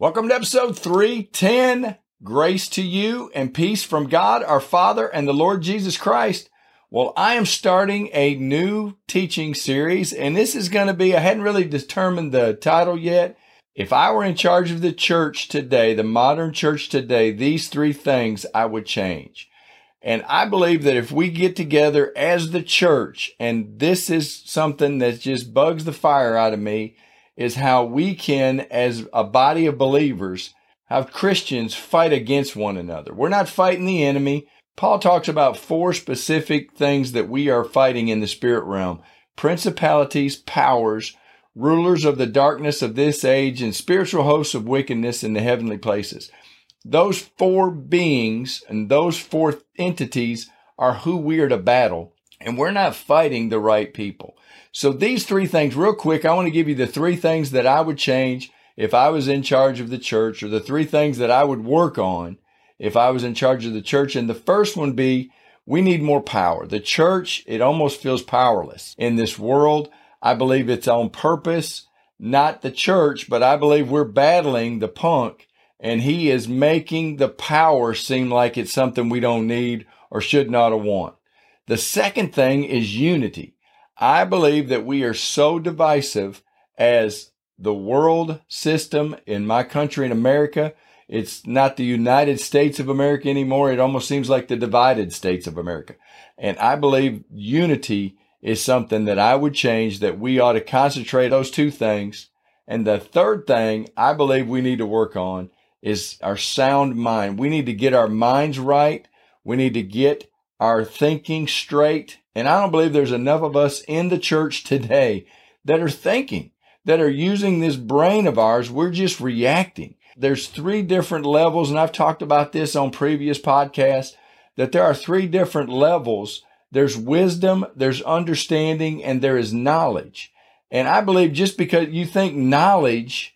Welcome to episode 310. Grace to you and peace from God our Father and the Lord Jesus Christ. Well, I am starting a new teaching series, and this is going to be, I hadn't really determined the title yet. If I were in charge of the church today, the modern church today, these three things I would change. And I believe that if we get together as the church, and this is something that just bugs the fire out of me, is how we can, as a body of believers, have Christians fight against one another. We're not fighting the enemy. Paul talks about four specific things that we are fighting in the spirit realm principalities, powers, rulers of the darkness of this age, and spiritual hosts of wickedness in the heavenly places. Those four beings and those four entities are who we are to battle, and we're not fighting the right people. So these three things, real quick, I want to give you the three things that I would change if I was in charge of the church, or the three things that I would work on if I was in charge of the church. And the first one be, we need more power. The church, it almost feels powerless in this world. I believe it's on purpose, not the church, but I believe we're battling the punk and he is making the power seem like it's something we don't need or should not have want. The second thing is unity. I believe that we are so divisive as the world system in my country in America. It's not the United States of America anymore. It almost seems like the divided states of America. And I believe unity is something that I would change that we ought to concentrate those two things. And the third thing I believe we need to work on is our sound mind. We need to get our minds right. We need to get our thinking straight. And I don't believe there's enough of us in the church today that are thinking, that are using this brain of ours. We're just reacting. There's three different levels, and I've talked about this on previous podcasts, that there are three different levels. There's wisdom, there's understanding, and there is knowledge. And I believe just because you think knowledge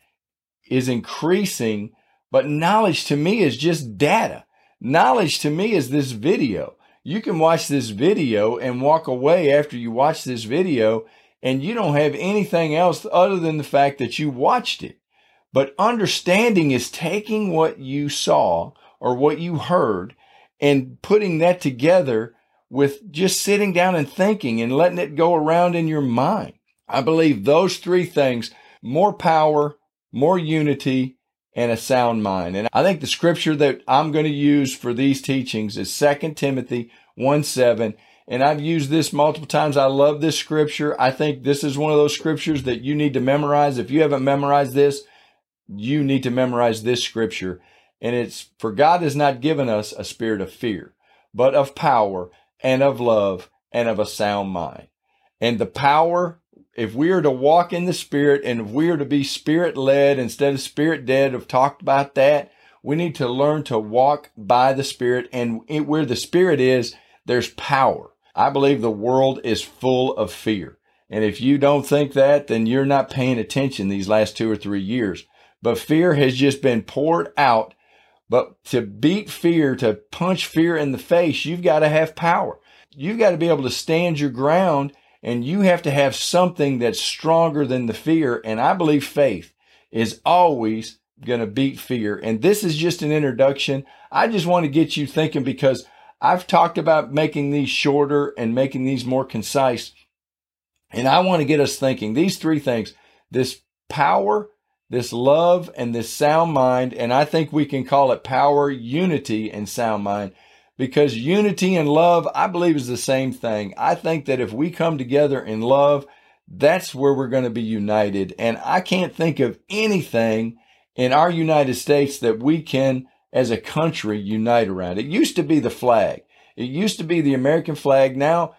is increasing, but knowledge to me is just data. Knowledge to me is this video you can watch this video and walk away after you watch this video and you don't have anything else other than the fact that you watched it. But understanding is taking what you saw or what you heard and putting that together with just sitting down and thinking and letting it go around in your mind. I believe those three things more power, more unity, and a sound mind. And I think the scripture that I'm going to use for these teachings is 2 Timothy 1 7. And I've used this multiple times. I love this scripture. I think this is one of those scriptures that you need to memorize. If you haven't memorized this, you need to memorize this scripture. And it's for God has not given us a spirit of fear, but of power and of love and of a sound mind. And the power if we are to walk in the spirit and if we are to be spirit led instead of spirit dead, I've talked about that. We need to learn to walk by the spirit and where the spirit is, there's power. I believe the world is full of fear. And if you don't think that, then you're not paying attention these last two or three years. But fear has just been poured out. But to beat fear, to punch fear in the face, you've got to have power. You've got to be able to stand your ground and you have to have something that's stronger than the fear. And I believe faith is always going to beat fear. And this is just an introduction. I just want to get you thinking because I've talked about making these shorter and making these more concise. And I want to get us thinking these three things this power, this love, and this sound mind. And I think we can call it power, unity, and sound mind because unity and love, I believe, is the same thing. I think that if we come together in love, that's where we're going to be united. And I can't think of anything in our United States that we can, as a country, unite around. It used to be the flag. It used to be the American flag. Now,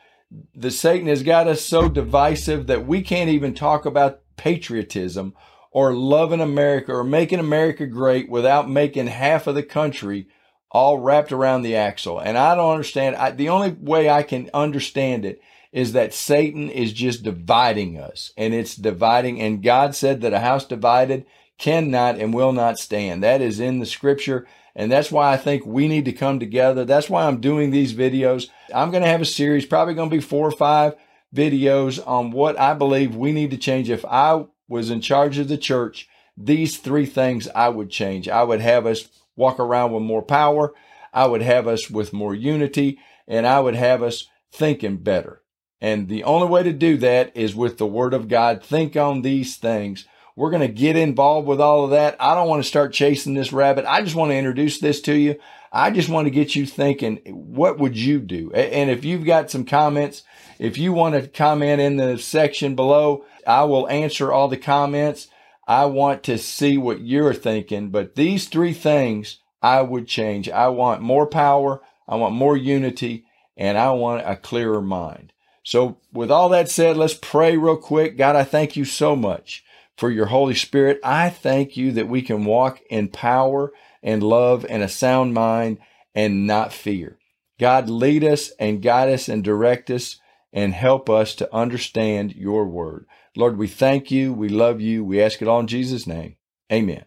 the Satan has got us so divisive that we can't even talk about patriotism or loving America or making America great without making half of the country all wrapped around the axle. And I don't understand. I, the only way I can understand it is that Satan is just dividing us and it's dividing. And God said that a house divided cannot and will not stand. That is in the scripture. And that's why I think we need to come together. That's why I'm doing these videos. I'm going to have a series, probably going to be four or five videos on what I believe we need to change. If I was in charge of the church, these three things I would change. I would have us walk around with more power. I would have us with more unity and I would have us thinking better. And the only way to do that is with the word of God. Think on these things. We're going to get involved with all of that. I don't want to start chasing this rabbit. I just want to introduce this to you. I just want to get you thinking, what would you do? And if you've got some comments, if you want to comment in the section below, I will answer all the comments. I want to see what you're thinking, but these three things I would change. I want more power. I want more unity and I want a clearer mind. So with all that said, let's pray real quick. God, I thank you so much for your Holy Spirit. I thank you that we can walk in power and love and a sound mind and not fear. God, lead us and guide us and direct us and help us to understand your word. Lord, we thank you. We love you. We ask it all in Jesus' name. Amen.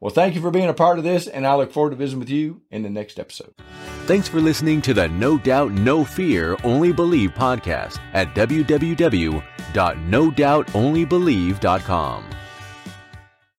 Well, thank you for being a part of this, and I look forward to visiting with you in the next episode. Thanks for listening to the No Doubt, No Fear, Only Believe podcast at www.nodoubtonlybelieve.com.